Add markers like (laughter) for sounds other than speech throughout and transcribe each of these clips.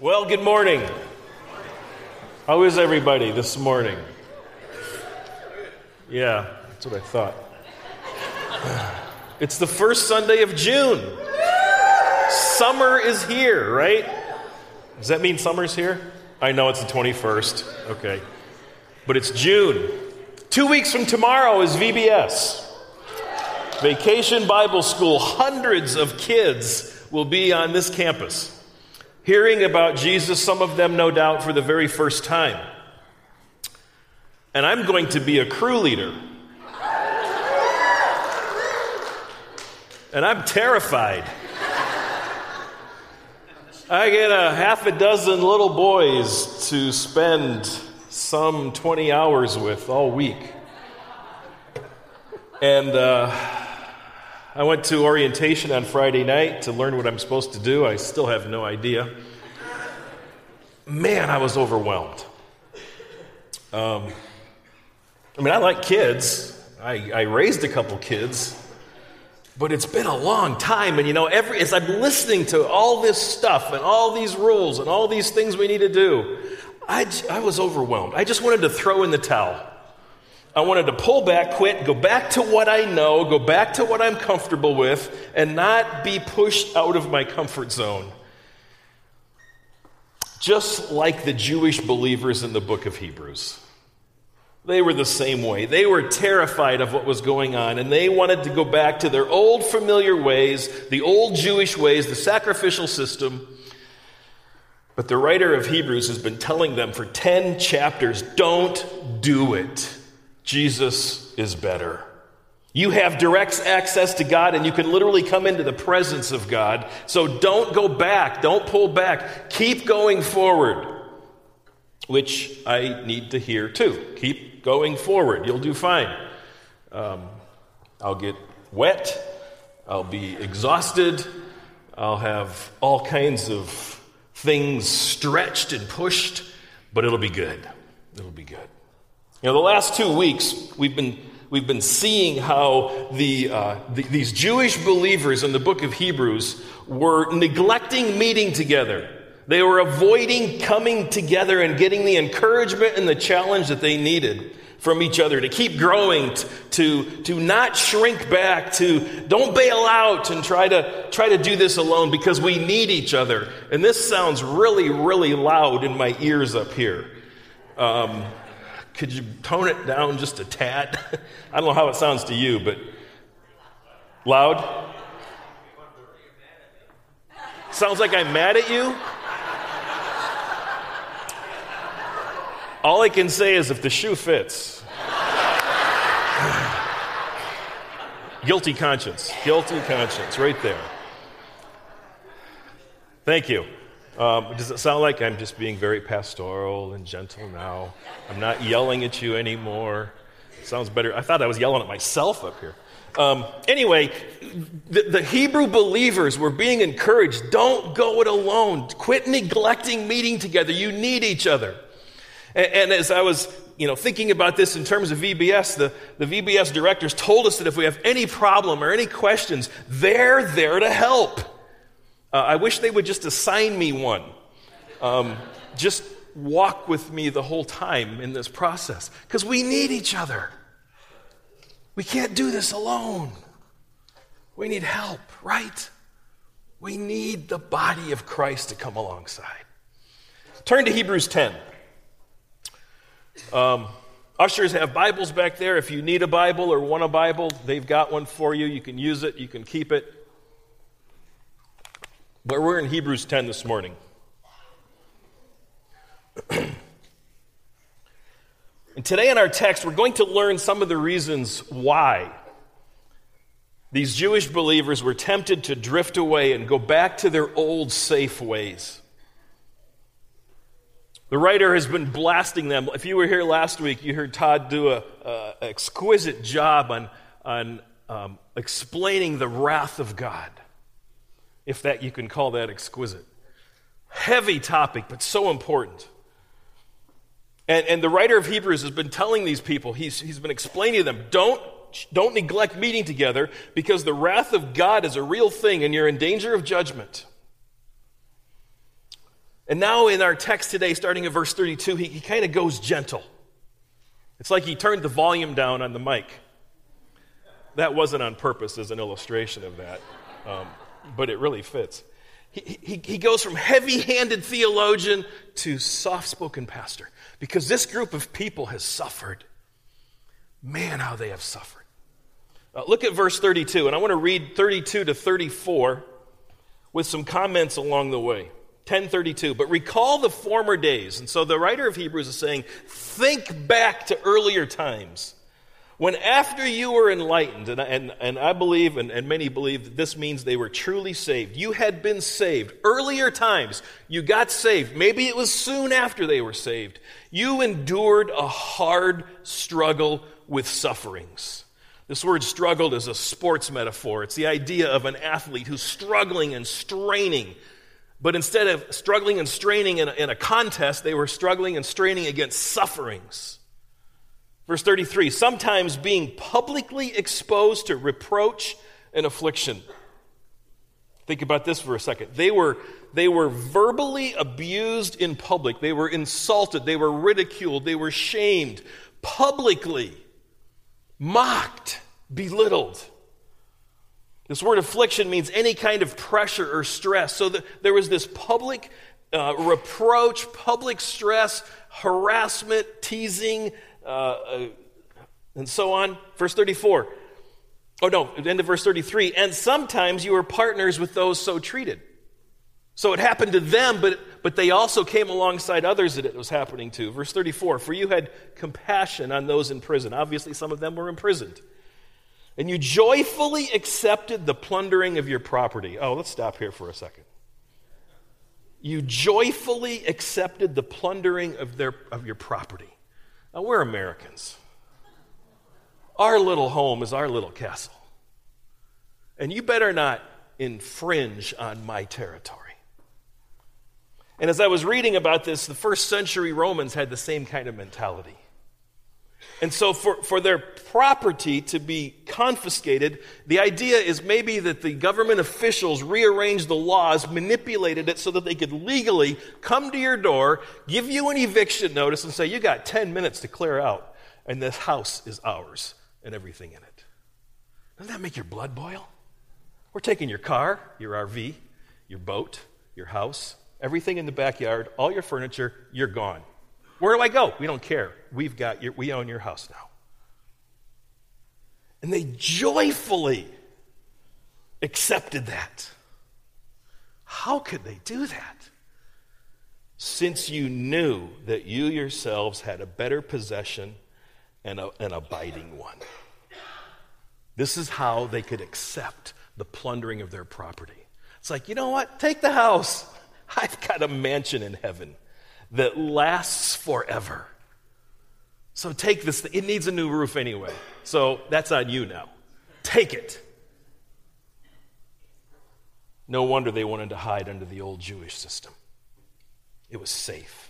Well, good morning. How is everybody this morning? Yeah, that's what I thought. (sighs) It's the first Sunday of June. Summer is here, right? Does that mean summer's here? I know it's the 21st. Okay. But it's June. Two weeks from tomorrow is VBS. Vacation Bible School. Hundreds of kids will be on this campus hearing about Jesus, some of them, no doubt, for the very first time. And I'm going to be a crew leader. And I'm terrified. I get a half a dozen little boys to spend some 20 hours with all week. And uh, I went to orientation on Friday night to learn what I'm supposed to do. I still have no idea. Man, I was overwhelmed. Um, I mean, I like kids. I, I raised a couple kids, but it's been a long time. And you know, every, as I'm listening to all this stuff and all these rules and all these things we need to do, I, I was overwhelmed. I just wanted to throw in the towel. I wanted to pull back, quit, go back to what I know, go back to what I'm comfortable with, and not be pushed out of my comfort zone. Just like the Jewish believers in the book of Hebrews. They were the same way. They were terrified of what was going on, and they wanted to go back to their old familiar ways, the old Jewish ways, the sacrificial system. But the writer of Hebrews has been telling them for 10 chapters don't do it. Jesus is better. You have direct access to God and you can literally come into the presence of God. So don't go back. Don't pull back. Keep going forward, which I need to hear too. Keep going forward. You'll do fine. Um, I'll get wet. I'll be exhausted. I'll have all kinds of things stretched and pushed, but it'll be good. It'll be good. You know, the last two weeks, we've been, we've been seeing how the, uh, the, these Jewish believers in the book of Hebrews were neglecting meeting together. They were avoiding coming together and getting the encouragement and the challenge that they needed from each other to keep growing, to, to not shrink back, to don't bail out and try to, try to do this alone because we need each other. And this sounds really, really loud in my ears up here. Um, could you tone it down just a tad? (laughs) I don't know how it sounds to you, but loud? Sounds like I'm mad at you? All I can say is if the shoe fits. (sighs) Guilty conscience. Guilty conscience, right there. Thank you. Um, does it sound like I'm just being very pastoral and gentle now? I'm not yelling at you anymore. Sounds better. I thought I was yelling at myself up here. Um, anyway, the, the, Hebrew believers were being encouraged don't go it alone. Quit neglecting meeting together. You need each other. And, and as I was you know, thinking about this in terms of VBS, the, the VBS directors told us that if we have any problem or any questions, they're there to help. Uh, I wish they would just assign me one. Um, just walk with me the whole time in this process because we need each other. We can't do this alone. We need help, right? We need the body of Christ to come alongside. Turn to Hebrews 10. Um, ushers have Bibles back there. If you need a Bible or want a Bible, they've got one for you. You can use it, you can keep it. But we're in Hebrews 10 this morning. (clears throat) and today in our text, we're going to learn some of the reasons why these Jewish believers were tempted to drift away and go back to their old safe ways. The writer has been blasting them. If you were here last week, you heard Todd do an exquisite job on, on um, explaining the wrath of God if that you can call that exquisite. Heavy topic, but so important. And, and the writer of Hebrews has been telling these people, he's, he's been explaining to them, don't, don't neglect meeting together because the wrath of God is a real thing and you're in danger of judgment. And now in our text today, starting at verse 32, he, he kind of goes gentle. It's like he turned the volume down on the mic. That wasn't on purpose as an illustration of that, um, but it really fits. He, he, he goes from heavy handed theologian to soft spoken pastor because this group of people has suffered. Man, how they have suffered. Uh, look at verse 32, and I want to read 32 to 34 with some comments along the way. 1032. But recall the former days. And so the writer of Hebrews is saying, think back to earlier times. When after you were enlightened, and, and, and I believe, and, and many believe, that this means they were truly saved. You had been saved. Earlier times, you got saved. Maybe it was soon after they were saved. You endured a hard struggle with sufferings. This word struggled is a sports metaphor. It's the idea of an athlete who's struggling and straining but instead of struggling and straining in a, in a, contest, they were struggling and straining against sufferings. Verse 33 sometimes being publicly exposed to reproach and affliction. Think about this for a second. They were, they were verbally abused in public, they were insulted, they were ridiculed, they were shamed publicly, mocked, belittled. This word affliction means any kind of pressure or stress. So the, there was this public uh, reproach, public stress, harassment, teasing, uh, uh, and so on. Verse 34. Oh, no, end of verse 33. And sometimes you were partners with those so treated. So it happened to them, but, but they also came alongside others that it was happening to. Verse 34 For you had compassion on those in prison. Obviously, some of them were imprisoned and you joyfully accepted the plundering of your property. Oh, let's stop here for a second. You joyfully accepted the plundering of, their, of your property. Now, we're Americans. Our little home is our little castle. And you better not infringe on my territory. And as I was reading about this, the first century Romans had the same kind of mentality. And so, for, for their property to be confiscated, the idea is maybe that the government officials rearranged the laws, manipulated it so that they could legally come to your door, give you an eviction notice, and say, You got 10 minutes to clear out, and this house is ours and everything in it. Doesn't that make your blood boil? We're taking your car, your RV, your boat, your house, everything in the backyard, all your furniture, you're gone. Where do I go? We don't care. We've got your, we own your house now. And they joyfully accepted that. How could they do that? Since you knew that you yourselves had a better possession and a, an abiding one. This is how they could accept the plundering of their property. It's like, you know what? Take the house. (laughs) I've got a mansion in heaven that lasts forever. So take this, it needs a new roof anyway. So that's on you now. Take it. No wonder they wanted to hide under the old Jewish system. It was safe.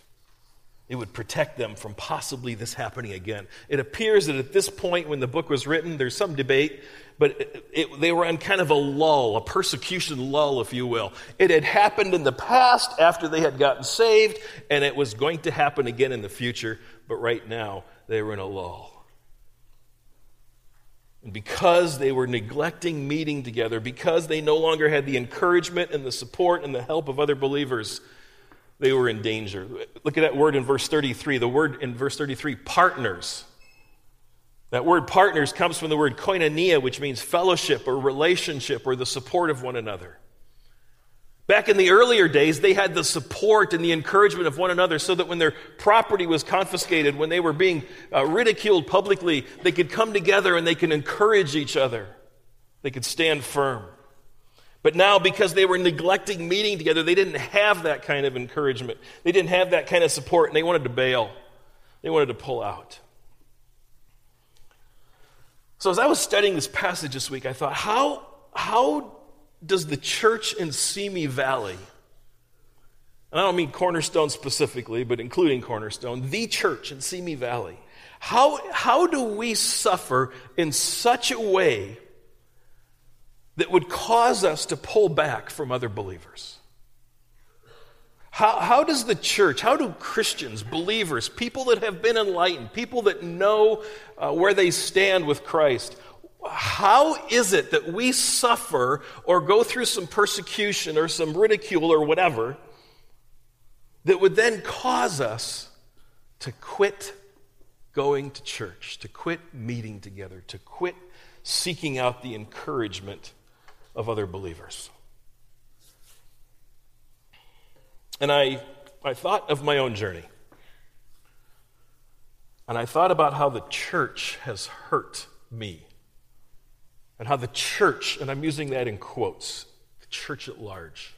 It would protect them from possibly this happening again. It appears that at this point, when the book was written, there's some debate but it, it, they were on kind of a lull, a persecution lull, if you will. It had happened in the past after they had gotten saved, and it was going to happen again in the future, but right now they were in a lull. And because they were neglecting meeting together, because they no longer had the encouragement and the support and the help of other believers, they were in danger. Look at that word in verse 33. The word in verse 33, partners. That word partners comes from the word koinonia, which means fellowship or relationship or the support of one another. Back in the earlier days, they had the support and the encouragement of one another so that when their property was confiscated, when they were being uh, ridiculed publicly, they could come together and they could encourage each other. They could stand firm. But now, because they were neglecting meeting together, they didn't have that kind of encouragement. They didn't have that kind of support, and they wanted to bail. They wanted to pull out. So, as I was studying this passage this week, I thought, how, how does the church in Simi Valley, and I don't mean Cornerstone specifically, but including Cornerstone, the church in Simi Valley, how, how do we suffer in such a way that would cause us to pull back from other believers? How, how does the church, how do Christians, believers, people that have been enlightened, people that know uh, where they stand with Christ, how is it that we suffer or go through some persecution or some ridicule or whatever that would then cause us to quit going to church, to quit meeting together, to quit seeking out the encouragement of other believers? And I, I thought of my own journey. And I thought about how the church has hurt me. And how the church, and I'm using that in quotes, the church at large,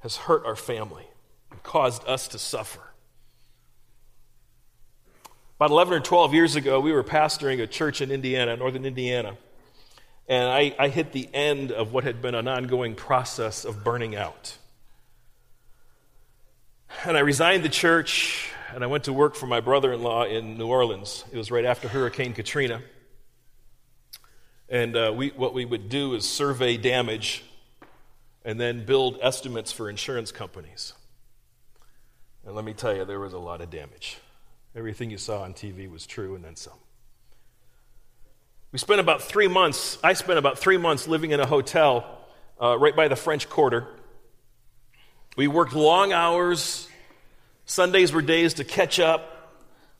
has hurt our family and caused us to suffer. About 11 or 12 years ago, we were pastoring a church in Indiana, northern Indiana. And I, I hit the end of what had been an ongoing process of burning out. And I resigned the church and I went to work for my brother in law in New Orleans. It was right after Hurricane Katrina. And uh, we, what we would do is survey damage and then build estimates for insurance companies. And let me tell you, there was a lot of damage. Everything you saw on TV was true and then some. We spent about three months, I spent about three months living in a hotel uh, right by the French Quarter. We worked long hours. Sundays were days to catch up.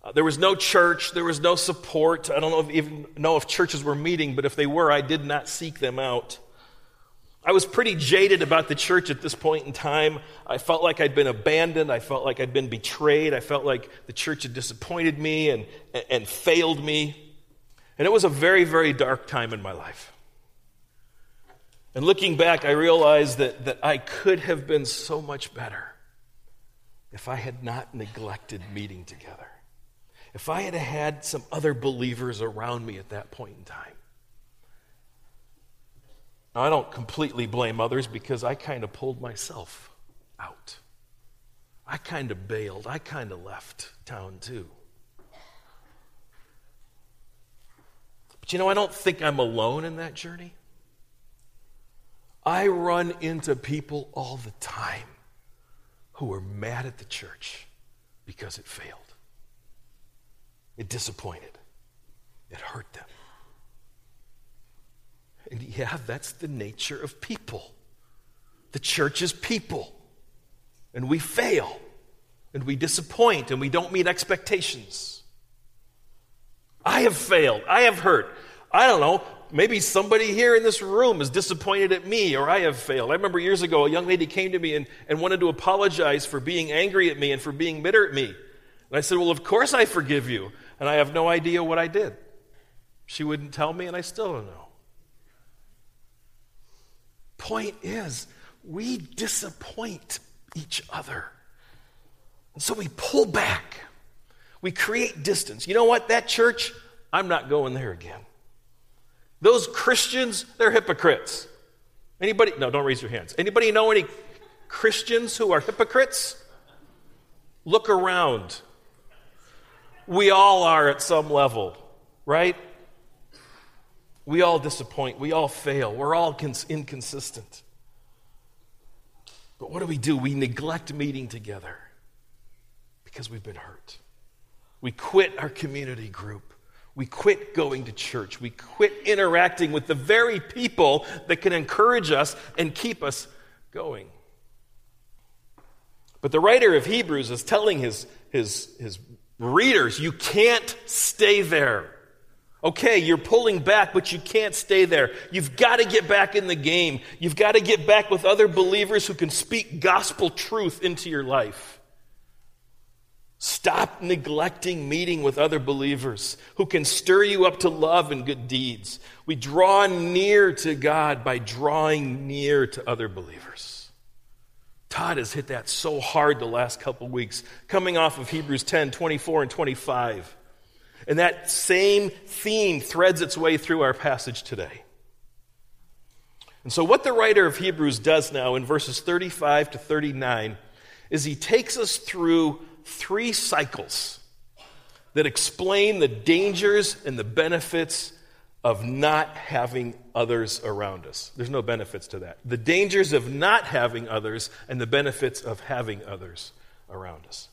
Uh, there was no church. There was no support. I don't know if, even know if churches were meeting, but if they were, I did not seek them out. I was pretty jaded about the church at this point in time. I felt like I'd been abandoned. I felt like I'd been betrayed. I felt like the church had disappointed me and, and failed me. And it was a very, very dark time in my life. And looking back, I realized that, that I could have been so much better if I had not neglected meeting together. If I had had some other believers around me at that point in time. I don't completely blame others because I kind of pulled myself out. I kind of bailed. I kind of left town too. But you know, I don't think I'm alone in that journey. I run into people all the time who are mad at the church because it failed. It disappointed. It hurt them. And yeah, that's the nature of people. The church is people. And we fail. And we disappoint. And we don't meet expectations. I have failed. I have hurt. I don't know maybe somebody here in this room is disappointed at me or I have failed. I remember years ago, a young lady came to me and, and wanted to apologize for being angry at me and for being bitter at me. And I said, Well, of course I forgive you. And I have no idea what I did. She wouldn't tell me, and I still don't know. Point is, we disappoint each other. And so we pull back. We create distance. You know what? That church, I'm not going there again. Those Christians, they're hypocrites. Anybody? No, don't raise your hands. Anybody know any Christians who are hypocrites? Look around. We all are at some level, right? We all disappoint. We all fail. We're all cons- inconsistent. But what do we do? We neglect meeting together because we've been hurt. We quit our community group we quit going to church. We quit interacting with the very people that can encourage us and keep us going. But the writer of Hebrews is telling his, his, his readers, you can't stay there. Okay, you're pulling back, but you can't stay there. You've got to get back in the game. You've got to get back with other believers who can speak gospel truth into your life. Stop neglecting meeting with other believers who can stir you up to love and good deeds. We draw near to God by drawing near to other believers. Todd has hit that so hard the last couple weeks, coming off of Hebrews 10 24 and 25. And that same theme threads its way through our passage today. And so, what the writer of Hebrews does now in verses 35 to 39 is he takes us through three cycles that explain the dangers and the benefits of not having others around us. There's no benefits to that. The dangers of not having others and the benefits of having others around us.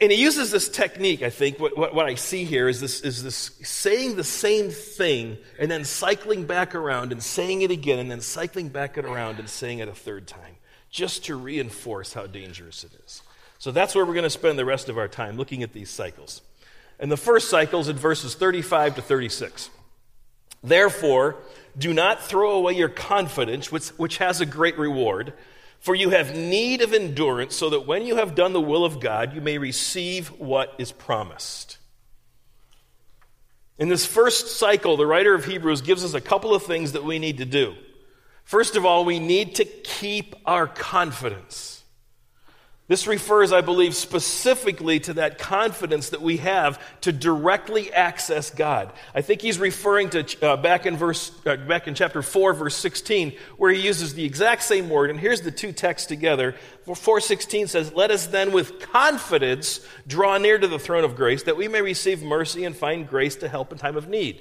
And he uses this technique, I think. What, what, what, I see here is this, is this saying the same thing and then cycling back around and saying it again and then cycling back it around and saying it a third time, just to reinforce how dangerous it is. So that's where we're going to spend the rest of our time looking at these cycles. And the first cycle is in verses 35 to 36. Therefore, do not throw away your confidence, which, which has a great reward for you have need of endurance, so that when you have done the will of God, you may receive what is promised. In this first cycle, the writer of Hebrews gives us a couple of things that we need to do. First of all, we need to keep our confidence. This refers, I believe, specifically to that confidence that we have to directly access God. I think he's referring to uh, back in verse uh, back in chapter 4 verse 16 where he uses the exact same word and here's the two texts together. 4:16 says, "Let us then with confidence draw near to the throne of grace that we may receive mercy and find grace to help in time of need."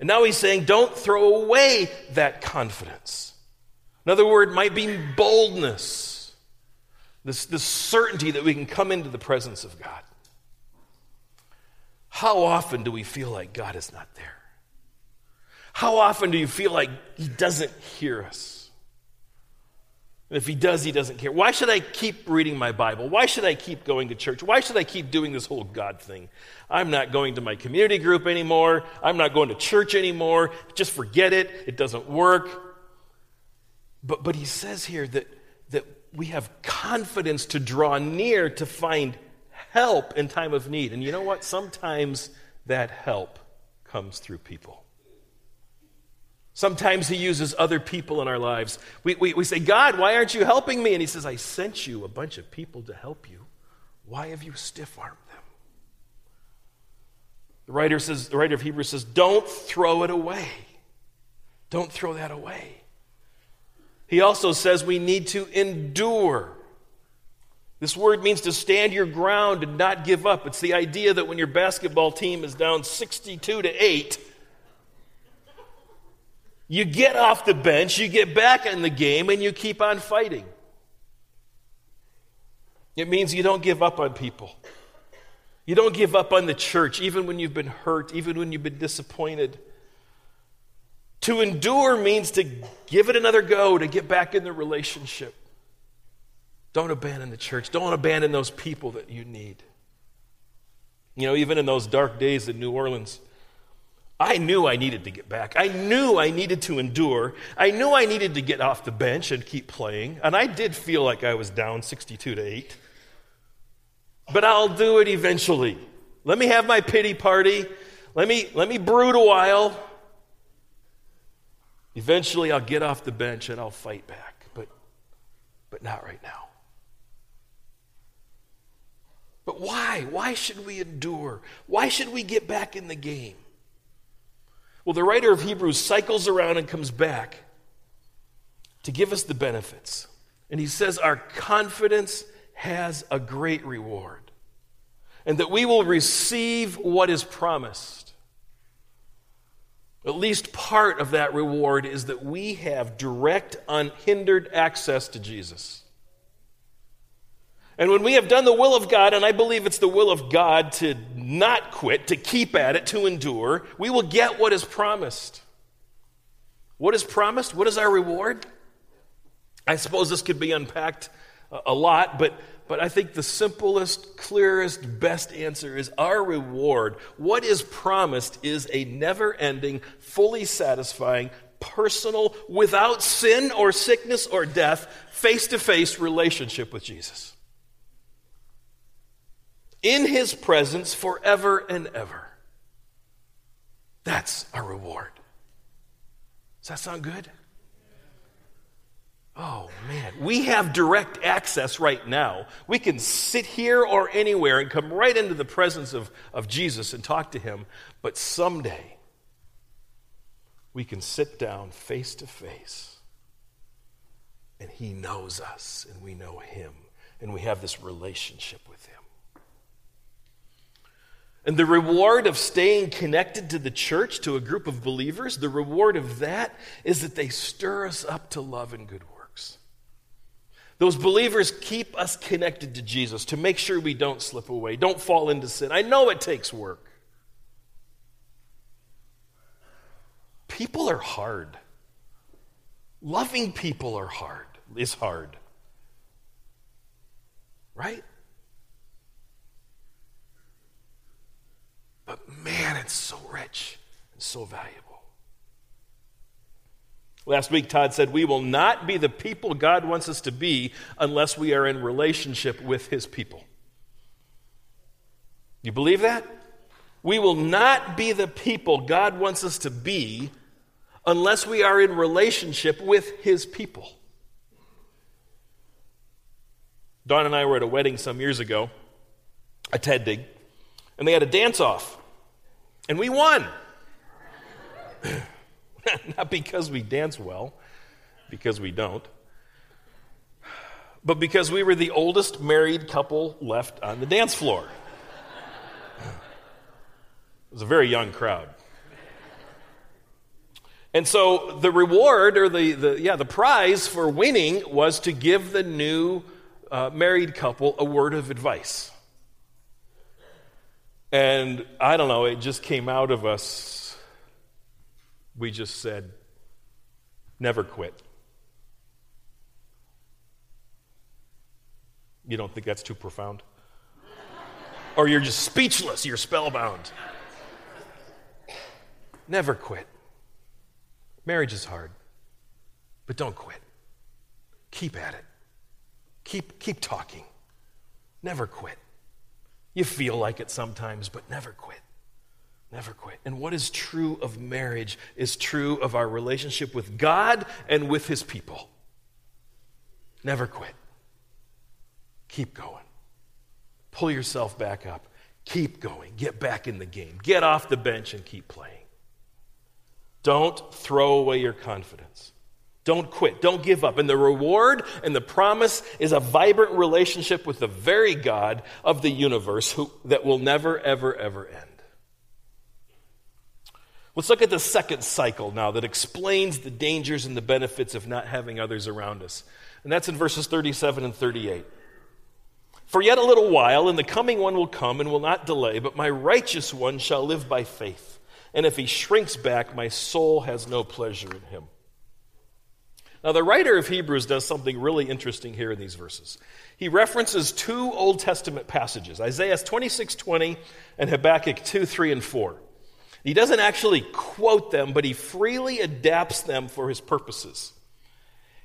And now he's saying, don't throw away that confidence. Another word might be boldness this, this certainty that we can come into the presence of God. How often do we feel like God is not there? How often do you feel like He doesn't hear us? And if He does, He doesn't care. Why should I keep reading my Bible? Why should I keep going to church? Why should I keep doing this whole God thing? I'm not going to my community group anymore. I'm not going to church anymore. Just forget it. It doesn't work. But, but He says here that, that we have confidence to draw near to find help in time of need. And you know what? Sometimes that help comes through people. Sometimes he uses other people in our lives. We, we, we say, God, why aren't you helping me? And he says, I sent you a bunch of people to help you. Why have you stiff armed them? The writer, says, the writer of Hebrews says, Don't throw it away. Don't throw that away. He also says we need to endure. This word means to stand your ground and not give up. It's the idea that when your basketball team is down 62 to 8, you get off the bench, you get back in the game, and you keep on fighting. It means you don't give up on people. You don't give up on the church, even when you've been hurt, even when you've been disappointed. To endure means to give it another go, to get back in the relationship. Don't abandon the church. Don't abandon those people that you need. You know, even in those dark days in New Orleans, I knew I needed to get back. I knew I needed to endure. I knew I needed to get off the bench and keep playing. And I did feel like I was down 62 to 8. But I'll do it eventually. Let me have my pity party. Let me, let me brood a while. Eventually, I'll get off the bench and I'll fight back, but, but not right now. But why? Why should we endure? Why should we get back in the game? Well, the writer of Hebrews cycles around and comes back to give us the benefits. And he says, Our confidence has a great reward, and that we will receive what is promised. At least part of that reward is that we have direct, unhindered access to Jesus. And when we have done the will of God, and I believe it's the will of God to not quit, to keep at it, to endure, we will get what is promised. What is promised? What is our reward? I suppose this could be unpacked a lot, but but I think the simplest, clearest, best answer is our reward. What is promised is a never ending, fully satisfying, personal, without sin or sickness or death, face to face relationship with Jesus. In his presence forever and ever. That's our reward. Does that sound good? Oh, man. We have direct access right now. We can sit here or anywhere and come right into the presence of, of Jesus and talk to him. But someday, we can sit down face to face and he knows us and we know him and we have this relationship with him. And the reward of staying connected to the church, to a group of believers, the reward of that is that they stir us up to love and good works. Those believers keep us connected to Jesus to make sure we don't slip away, don't fall into sin. I know it takes work. People are hard. Loving people are hard, is hard. Right? But man, it's so rich and so valuable. Last week, Todd said, We will not be the people God wants us to be unless we are in relationship with His people. You believe that? We will not be the people God wants us to be unless we are in relationship with His people. Don and I were at a wedding some years ago, a TED and they had a dance off. And we won. (laughs) Not because we dance well, because we don't, but because we were the oldest married couple left on the dance floor. It was a very young crowd. And so the reward, or the, the yeah, the prize for winning was to give the new uh, married couple a word of advice. And I don't know, it just came out of us. We just said, never quit. You don't think that's too profound? or you're just speechless, you're spellbound. Never quit. Marriage is hard, but don't quit. Keep at it. Keep, keep talking. Never quit. You feel like it sometimes, but never quit. Never quit. And what is true of marriage is true of our relationship with God and with His people. Never quit. Keep going. Pull yourself back up. Keep going. Get back in the game. Get off the bench and keep playing. Don't throw away your confidence. Don't quit. Don't give up. And the reward and the promise is a vibrant relationship with the very God of the universe who, that will never, ever, ever end. Let's look at the second cycle now that explains the dangers and the benefits of not having others around us. And that's in verses 37 and 38. For yet a little while, and the coming one will come and will not delay, but my righteous one shall live by faith. And if he shrinks back, my soul has no pleasure in him. Now, the writer of Hebrews does something really interesting here in these verses. He references two Old Testament passages, Isaiah 26 20 and Habakkuk 2 3 and 4. He doesn't actually quote them, but he freely adapts them for his purposes.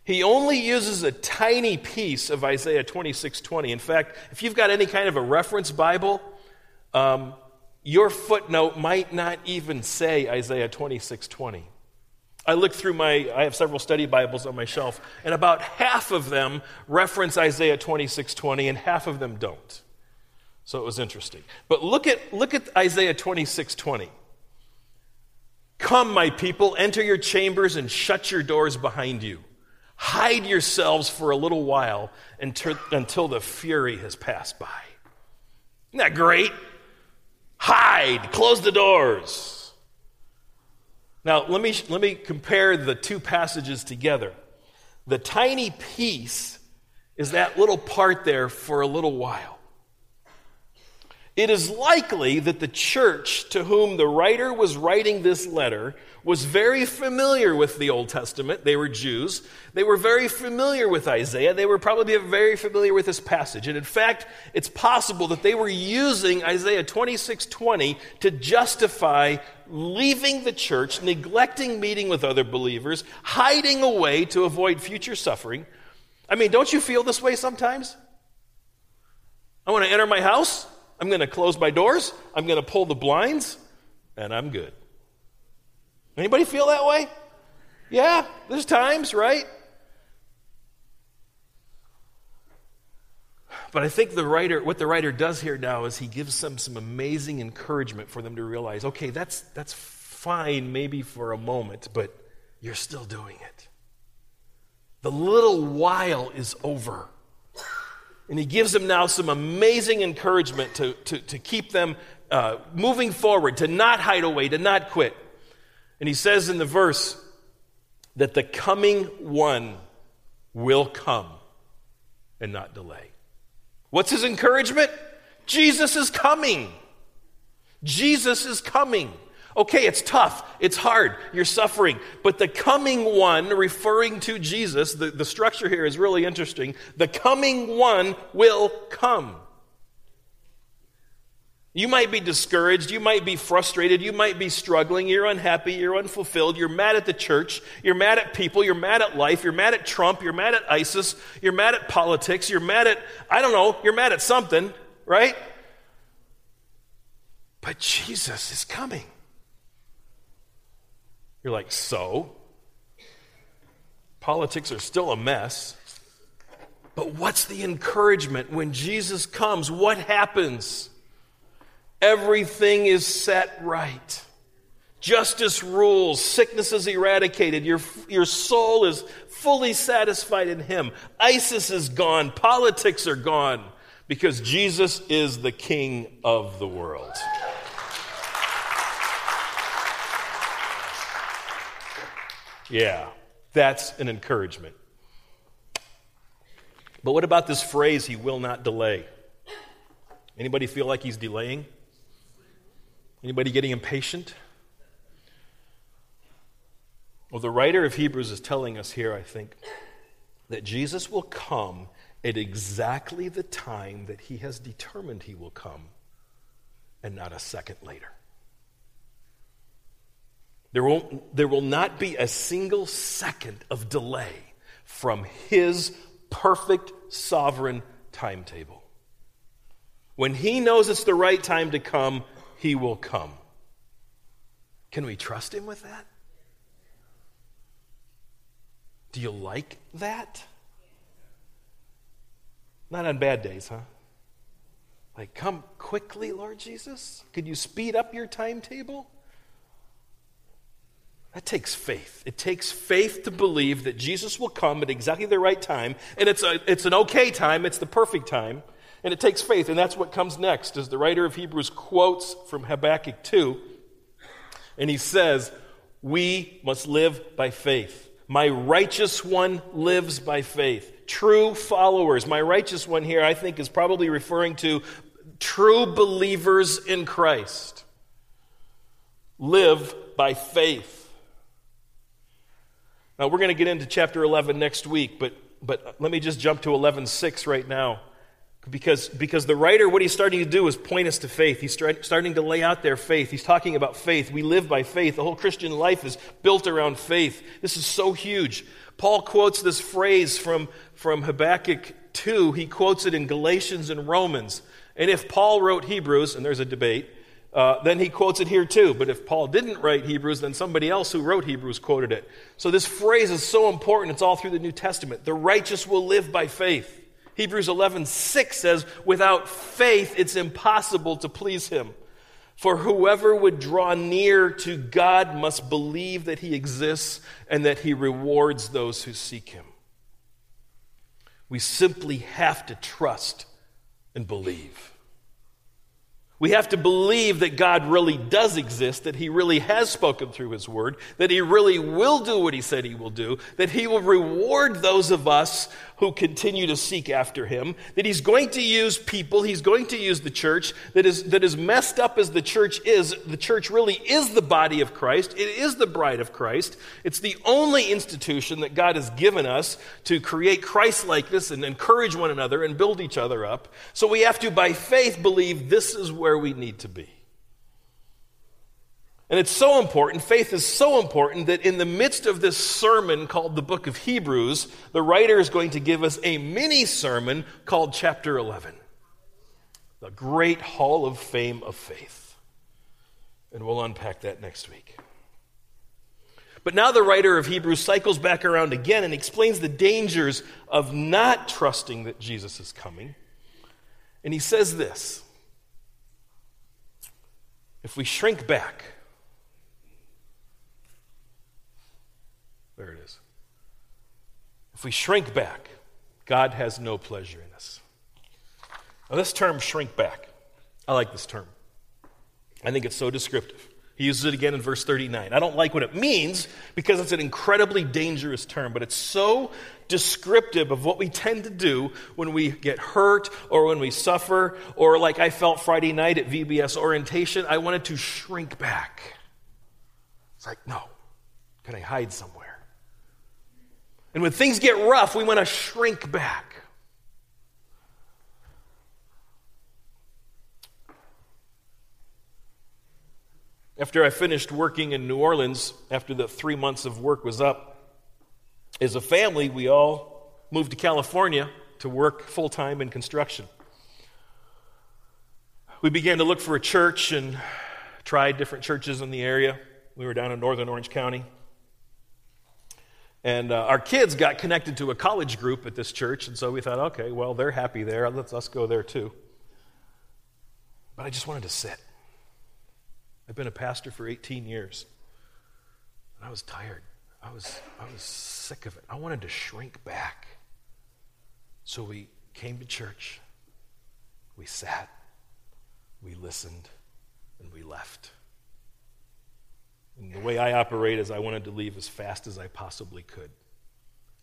He only uses a tiny piece of Isaiah 26 20. In fact, if you've got any kind of a reference Bible, um, your footnote might not even say Isaiah 26 20. I looked through my, I have several study Bibles on my shelf, and about half of them reference Isaiah 26 20, and half of them don't. So it was interesting. But look at, look at Isaiah 26 20. Come, my people, enter your chambers and shut your doors behind you. Hide yourselves for a little while until, the fury has passed by. Isn't that great? Hide, close the doors. Now, let me, let me compare the two passages together. The tiny piece is that little part there for a little while. It is likely that the church to whom the writer was writing this letter was very familiar with the Old Testament. They were Jews. They were very familiar with Isaiah. They were probably very familiar with this passage. And in fact, it's possible that they were using Isaiah 26:20 to justify leaving the church, neglecting meeting with other believers, hiding away to avoid future suffering. I mean, don't you feel this way sometimes? I want to enter my house. I'm going to close my doors, I'm going to pull the blinds, and I'm good. Anybody feel that way? Yeah, there's times, right? But I think the writer, what the writer does here now is he gives them some amazing encouragement for them to realize, okay, that's, that's fine maybe for a moment, but you're still doing it. The little while is over. And he gives them now some amazing encouragement to, to, to keep them uh, moving forward, to not hide away, to not quit. And he says in the verse that the coming one will come and not delay. What's his encouragement? Jesus is coming. Jesus is coming. Okay, it's tough, it's hard, you're suffering, but the coming one, referring to Jesus, the, the structure here is really interesting. The coming one will come. You might be discouraged, you might be frustrated, you might be struggling, you're unhappy, you're unfulfilled, you're mad at the church, you're mad at people, you're mad at life, you're mad at Trump, you're mad at ISIS, you're mad at politics, you're mad at, I don't know, you're mad at something, right? But Jesus is coming. You're like, so? Politics are still a mess. But what's the encouragement when Jesus comes? What happens? Everything is set right. Justice rules, sickness is eradicated, your, your soul is fully satisfied in Him. ISIS is gone, politics are gone, because Jesus is the King of the world. Yeah, that's an encouragement. But what about this phrase, he will not delay? Anybody feel like he's delaying? Anybody getting impatient? Well, the writer of Hebrews is telling us here, I think, that Jesus will come at exactly the time that he has determined he will come, and not a second later. There, won't, there will not be a single second of delay from his perfect sovereign timetable. When he knows it's the right time to come, he will come. Can we trust him with that? Do you like that? Not on bad days, huh? Like, come quickly, Lord Jesus? Could you speed up your timetable? That takes faith. It takes faith to believe that Jesus will come at exactly the right time, and it's, a, it's an okay time, it's the perfect time. And it takes faith, and that's what comes next, as the writer of Hebrews quotes from Habakkuk 2. And he says, We must live by faith. My righteous one lives by faith. True followers. My righteous one here, I think, is probably referring to true believers in Christ. Live by faith. Now, we're going to get into chapter 11 next week, but, but let me just jump to 11.6 right now. Because, because the writer, what he's starting to do is point us to faith. He's start, starting to lay out their faith. He's talking about faith. We live by faith. The whole Christian life is built around faith. This is so huge. Paul quotes this phrase from, from Habakkuk 2. He quotes it in Galatians and Romans. And if Paul wrote Hebrews, and there's a debate, uh, then he quotes it here too. But if Paul didn't write Hebrews, then somebody else who wrote Hebrews quoted it. So this phrase is so important. It's all through the New Testament. The righteous will live by faith. Hebrews 11, 6 says, Without faith, it's impossible to please him. For whoever would draw near to God must believe that he exists and that he rewards those who seek him. We simply have to trust and believe. We have to believe that God really does exist, that He really has spoken through His Word, that He really will do what He said He will do, that He will reward those of us who continue to seek after him, that he's going to use people, he's going to use the church, that is, that is messed up as the church is. The church really is the body of Christ, it is the bride of Christ. It's the only institution that God has given us to create Christ likeness and encourage one another and build each other up. So we have to, by faith, believe this is where we need to be. And it's so important, faith is so important, that in the midst of this sermon called the book of Hebrews, the writer is going to give us a mini sermon called chapter 11 The Great Hall of Fame of Faith. And we'll unpack that next week. But now the writer of Hebrews cycles back around again and explains the dangers of not trusting that Jesus is coming. And he says this If we shrink back, There it is. If we shrink back, God has no pleasure in us. Now, this term, shrink back, I like this term. I think it's so descriptive. He uses it again in verse 39. I don't like what it means because it's an incredibly dangerous term, but it's so descriptive of what we tend to do when we get hurt or when we suffer, or like I felt Friday night at VBS orientation, I wanted to shrink back. It's like, no, can I hide somewhere? And when things get rough, we want to shrink back. After I finished working in New Orleans, after the three months of work was up, as a family, we all moved to California to work full time in construction. We began to look for a church and tried different churches in the area. We were down in northern Orange County. And uh, our kids got connected to a college group at this church, and so we thought, okay, well, they're happy there. Let's us go there too. But I just wanted to sit. I've been a pastor for 18 years. And I was tired. I was, I was sick of it. I wanted to shrink back. So we came to church. We sat. We listened. And we left. And the way I operate is I wanted to leave as fast as I possibly could.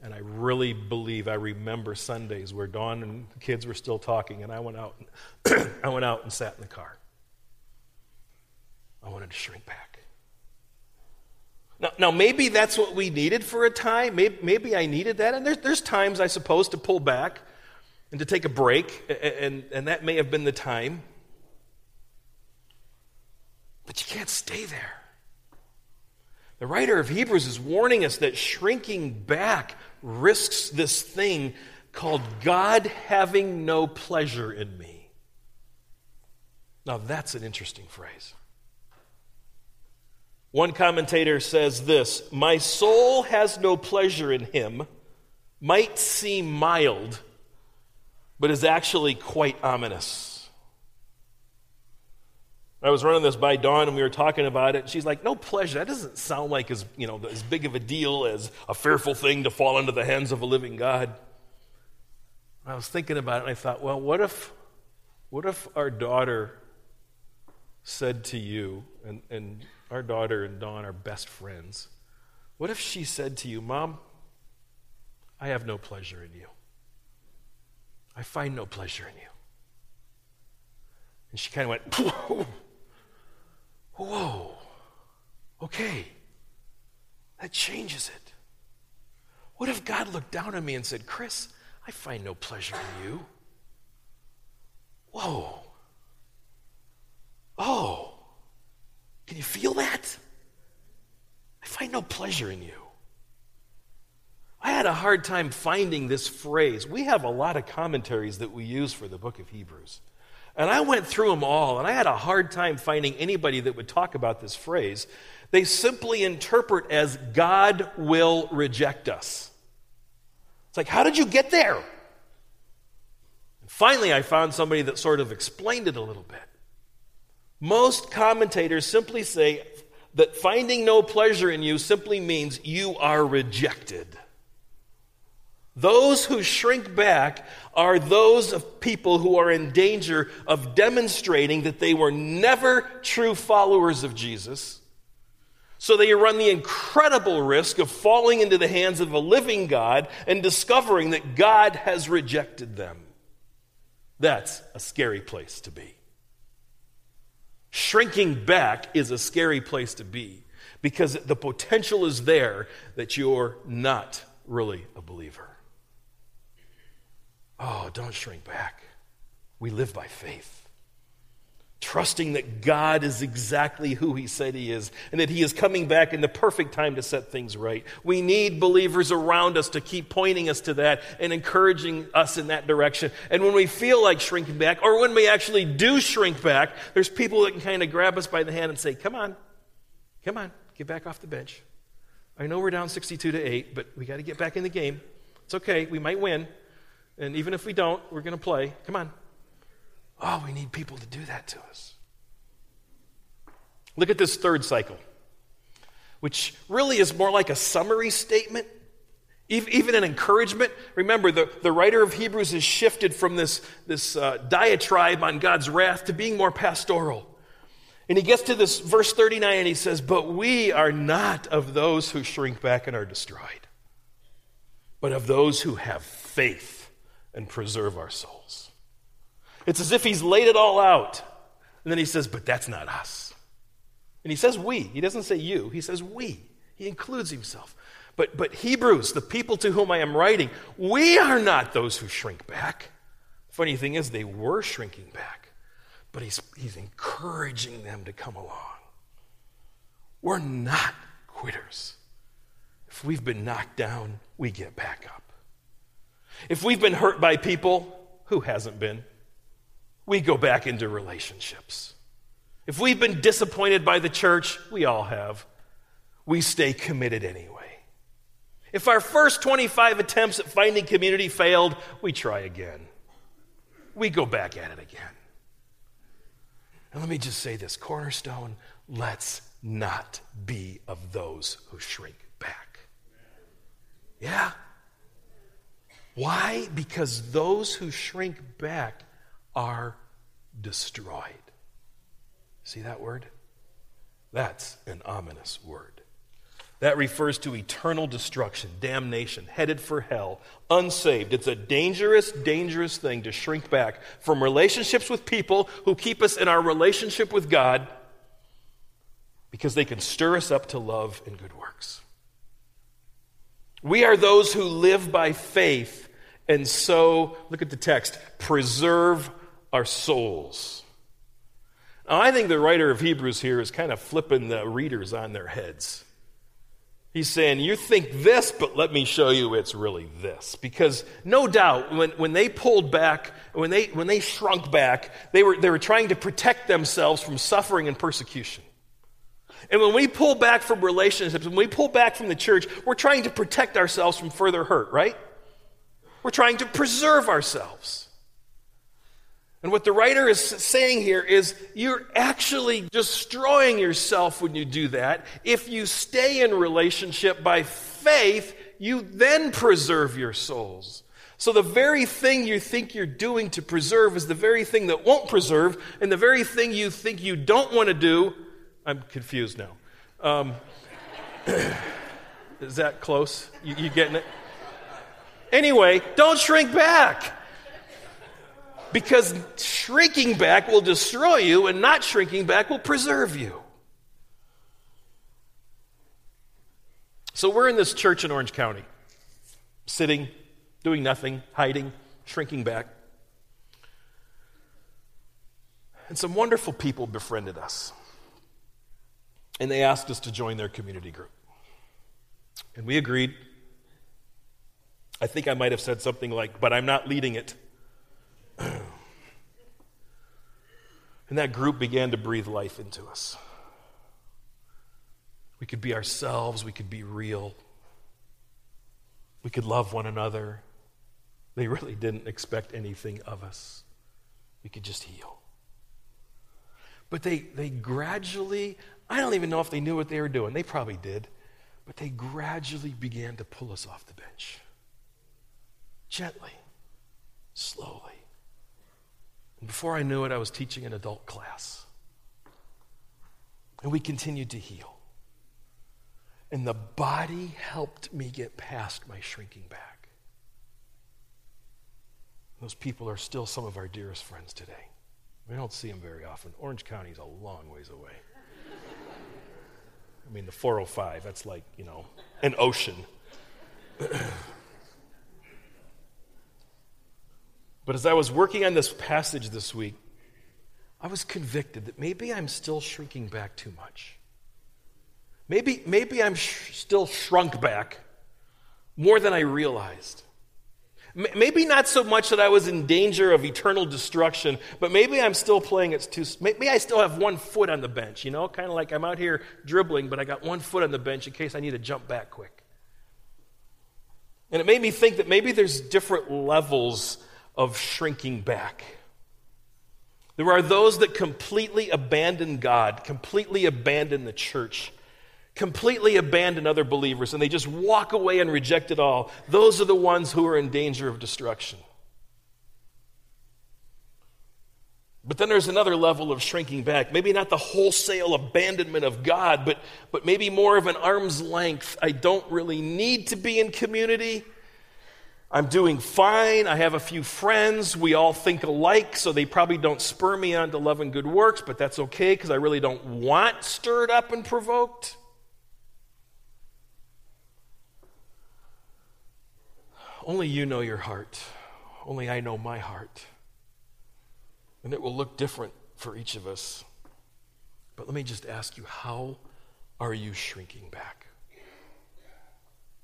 And I really believe I remember Sundays where Dawn and the kids were still talking, and I went out. And (clears throat) I went out and sat in the car. I wanted to shrink back. Now, now, maybe that's what we needed for a time. Maybe, maybe I needed that. And there's, there's times, I suppose, to pull back and to take a break, and, and that may have been the time. But you can't stay there. The writer of Hebrews is warning us that shrinking back risks this thing called God having no pleasure in me. Now, that's an interesting phrase. One commentator says this My soul has no pleasure in him, might seem mild, but is actually quite ominous. I was running this by Dawn and we were talking about it. She's like, "No pleasure. That doesn't sound like as you know as big of a deal as a fearful thing to fall into the hands of a living God." I was thinking about it and I thought, well, what if, what if our daughter said to you, and, and our daughter and Dawn are best friends. What if she said to you, Mom, I have no pleasure in you? I find no pleasure in you. And she kind of went, (laughs) whoa, okay, that changes it. What if God looked down on me and said, Chris, I find no pleasure in you? Whoa. Oh. Can you feel that? I find no pleasure in you. I had a hard time finding this phrase. We have a lot of commentaries that we use for the book of Hebrews. And I went through them all, and I had a hard time finding anybody that would talk about this phrase. They simply interpret as God will reject us. It's like, how did you get there? And finally, I found somebody that sort of explained it a little bit. Most commentators simply say that finding no pleasure in you simply means you are rejected. Those who shrink back are those of people who are in danger of demonstrating that they were never true followers of Jesus. So they run the incredible risk of falling into the hands of a living God and discovering that God has rejected them. That's a scary place to be. Shrinking back is a scary place to be because the potential is there that you're not really a believer. Oh, don't shrink back. We live by faith trusting that God is exactly who He said He is and that He is coming back in the perfect time to set things right. We need believers around us to keep pointing us to that and encouraging us in that direction. And when we feel like shrinking back, or when we actually do shrink back, there's people that can kind of grab us by the hand and say, Come on, come on, get back off the bench. I know we're down 62 to 8, but we got to get back in the game. It's okay, we might win. And even if we don't, we're going to play. Come on, Oh, we need people to do that to us. Look at this third cycle, which really is more like a summary statement, even an encouragement. Remember, the, the writer of Hebrews has shifted from this, this uh, diatribe on God's wrath to being more pastoral. And he gets to this verse 39 and he says, But we are not of those who shrink back and are destroyed, but of those who have faith and preserve our souls. It's as if he's laid it all out. And then he says, But that's not us. And he says we. He doesn't say you, he says we. He includes himself. But, but Hebrews, the people to whom I am writing, we are not those who shrink back. Funny thing is, they were shrinking back. But he's, he's encouraging them to come along. We're not quitters. If we've been knocked down, we get back up. If we've been hurt by people, who hasn't been? We go back into relationships. If we've been disappointed by the church, we all have, we stay committed anyway. If our first 25 attempts at finding community failed, we try again. We go back at it again. And let me just say this Cornerstone, let's not be of those who shrink back. Yeah? Why? Because those who shrink back are destroyed. See that word? That's an ominous word. That refers to eternal destruction, damnation, headed for hell, unsaved. It's a dangerous, dangerous thing to shrink back from relationships with people who keep us in our relationship with God because they can stir us up to love and good works. We are those who live by faith and so, look at the text, preserve our souls. Now, I think the writer of Hebrews here is kind of flipping the readers on their heads. He's saying, You think this, but let me show you it's really this. Because no doubt, when, when they pulled back, when they, when they shrunk back, they were, they were trying to protect themselves from suffering and persecution. And when we pull back from relationships, when we pull back from the church, we're trying to protect ourselves from further hurt, right? We're trying to preserve ourselves. And what the writer is saying here is you're actually destroying yourself when you do that. If you stay in relationship by faith, you then preserve your souls. So the very thing you think you're doing to preserve is the very thing that won't preserve, and the very thing you think you don't want to do, I'm confused now. Um, (coughs) is that close? You, you getting it? Anyway, don't shrink back. Because shrinking back will destroy you, and not shrinking back will preserve you. So we're in this church in Orange County, sitting, doing nothing, hiding, shrinking back. And some wonderful people befriended us. And they asked us to join their community group. And we agreed. I think I might have said something like, but I'm not leading it. (clears throat) and that group began to breathe life into us. We could be ourselves, we could be real, we could love one another. They really didn't expect anything of us. We could just heal. But they, they gradually, I don't even know if they knew what they were doing. They probably did. But they gradually began to pull us off the bench. Gently, slowly. And before I knew it, I was teaching an adult class. And we continued to heal. And the body helped me get past my shrinking back. Those people are still some of our dearest friends today. We don't see them very often. Orange County is a long ways away. I mean, the 405, that's like, you know, an ocean. (clears throat) But as I was working on this passage this week, I was convicted that maybe I'm still shrinking back too much. Maybe, maybe I'm sh- still shrunk back more than I realized. Maybe not so much that I was in danger of eternal destruction, but maybe I'm still playing it too. Maybe I still have one foot on the bench, you know, kind of like I'm out here dribbling, but I got one foot on the bench in case I need to jump back quick. And it made me think that maybe there's different levels of shrinking back. There are those that completely abandon God, completely abandon the church, completely abandon other believers, and they just walk away and reject it all. Those are the ones who are in danger of destruction. But then there's another level of shrinking back. Maybe not the wholesale abandonment of God, but, but maybe more of an arm's length. I don't really need to be in community. I'm doing fine. I have a few friends. We all think alike, so they probably don't spur me on to love and good works, but that's okay because I really don't want stirred up and provoked. Only you know your heart. Only I know my heart. And it will look different for each of us. But let me just ask you how are you shrinking back?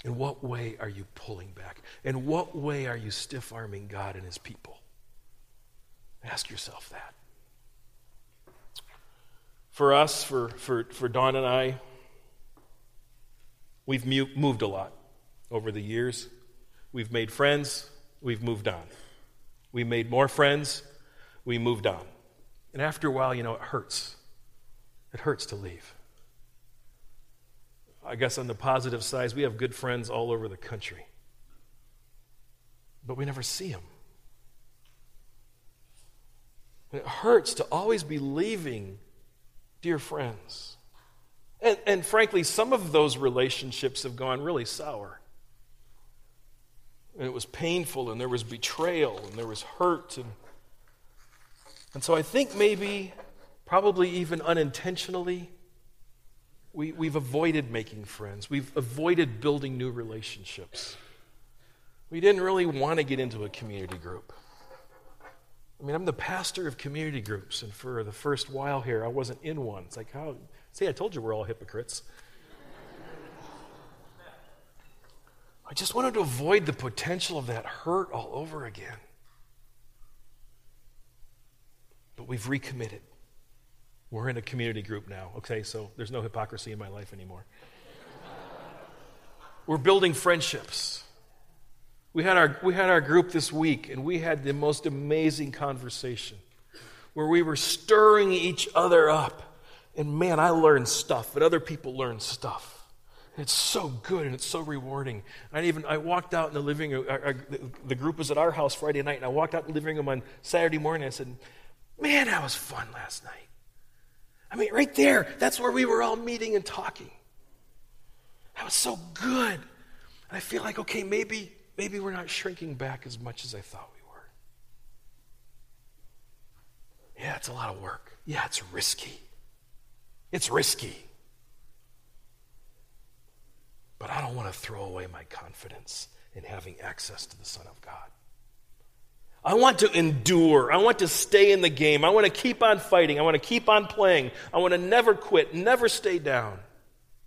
In what way are you pulling back? In what way are you stiff arming God and his people? Ask yourself that. For us, for, for, for Dawn and I, we've moved a lot over the years. We've made friends, we've moved on. We made more friends, we moved on. And after a while, you know, it hurts. It hurts to leave. I guess on the positive side, we have good friends all over the country. But we never see them. And it hurts to always be leaving dear friends. And, and frankly, some of those relationships have gone really sour. And it was painful, and there was betrayal, and there was hurt, and and so I think maybe, probably even unintentionally, we, we've avoided making friends. We've avoided building new relationships. We didn't really want to get into a community group. I mean, I'm the pastor of community groups, and for the first while here, I wasn't in one. It's like, how? See, I told you we're all hypocrites. I just wanted to avoid the potential of that hurt all over again. But we've recommitted. We're in a community group now, okay? So there's no hypocrisy in my life anymore. (laughs) We're building friendships. We had, our, we had our group this week, and we had the most amazing conversation where we were stirring each other up. And man, I learned stuff, but other people learned stuff. It's so good and it's so rewarding. I even I walked out in the living room. Our, our, the group was at our house Friday night, and I walked out in the living room on Saturday morning. I said, Man, that was fun last night. I mean, right there, that's where we were all meeting and talking. That was so good. And I feel like, okay, maybe, maybe we're not shrinking back as much as I thought we were. Yeah, it's a lot of work. Yeah, it's risky. It's risky. But I don't want to throw away my confidence in having access to the Son of God. I want to endure. I want to stay in the game. I want to keep on fighting. I want to keep on playing. I want to never quit, never stay down.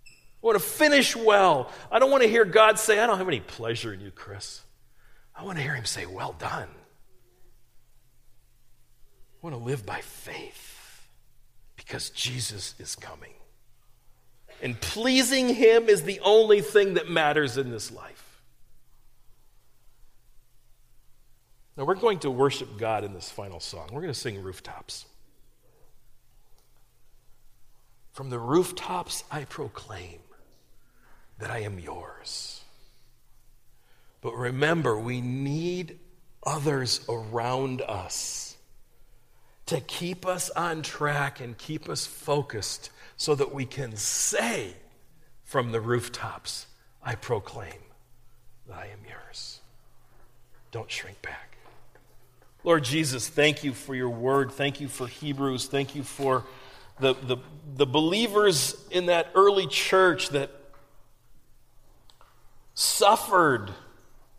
I want to finish well. I don't want to hear God say, I don't have any pleasure in you, Chris. I want to hear him say, Well done. I want to live by faith because Jesus is coming. And pleasing him is the only thing that matters in this life. Now, we're going to worship God in this final song. We're going to sing rooftops. From the rooftops, I proclaim that I am yours. But remember, we need others around us to keep us on track and keep us focused so that we can say from the rooftops, I proclaim that I am yours. Don't shrink back. Lord Jesus, thank you for your word. Thank you for Hebrews. Thank you for the, the, the believers in that early church that suffered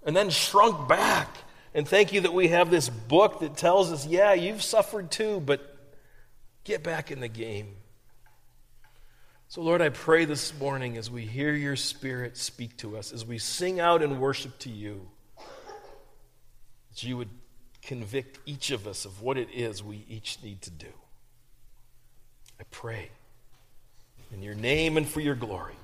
and then shrunk back. And thank you that we have this book that tells us, yeah, you've suffered too, but get back in the game. So, Lord, I pray this morning as we hear your Spirit speak to us, as we sing out and worship to you, that you would convict each of us of what it is we each need to do. I pray in your name and for your glory.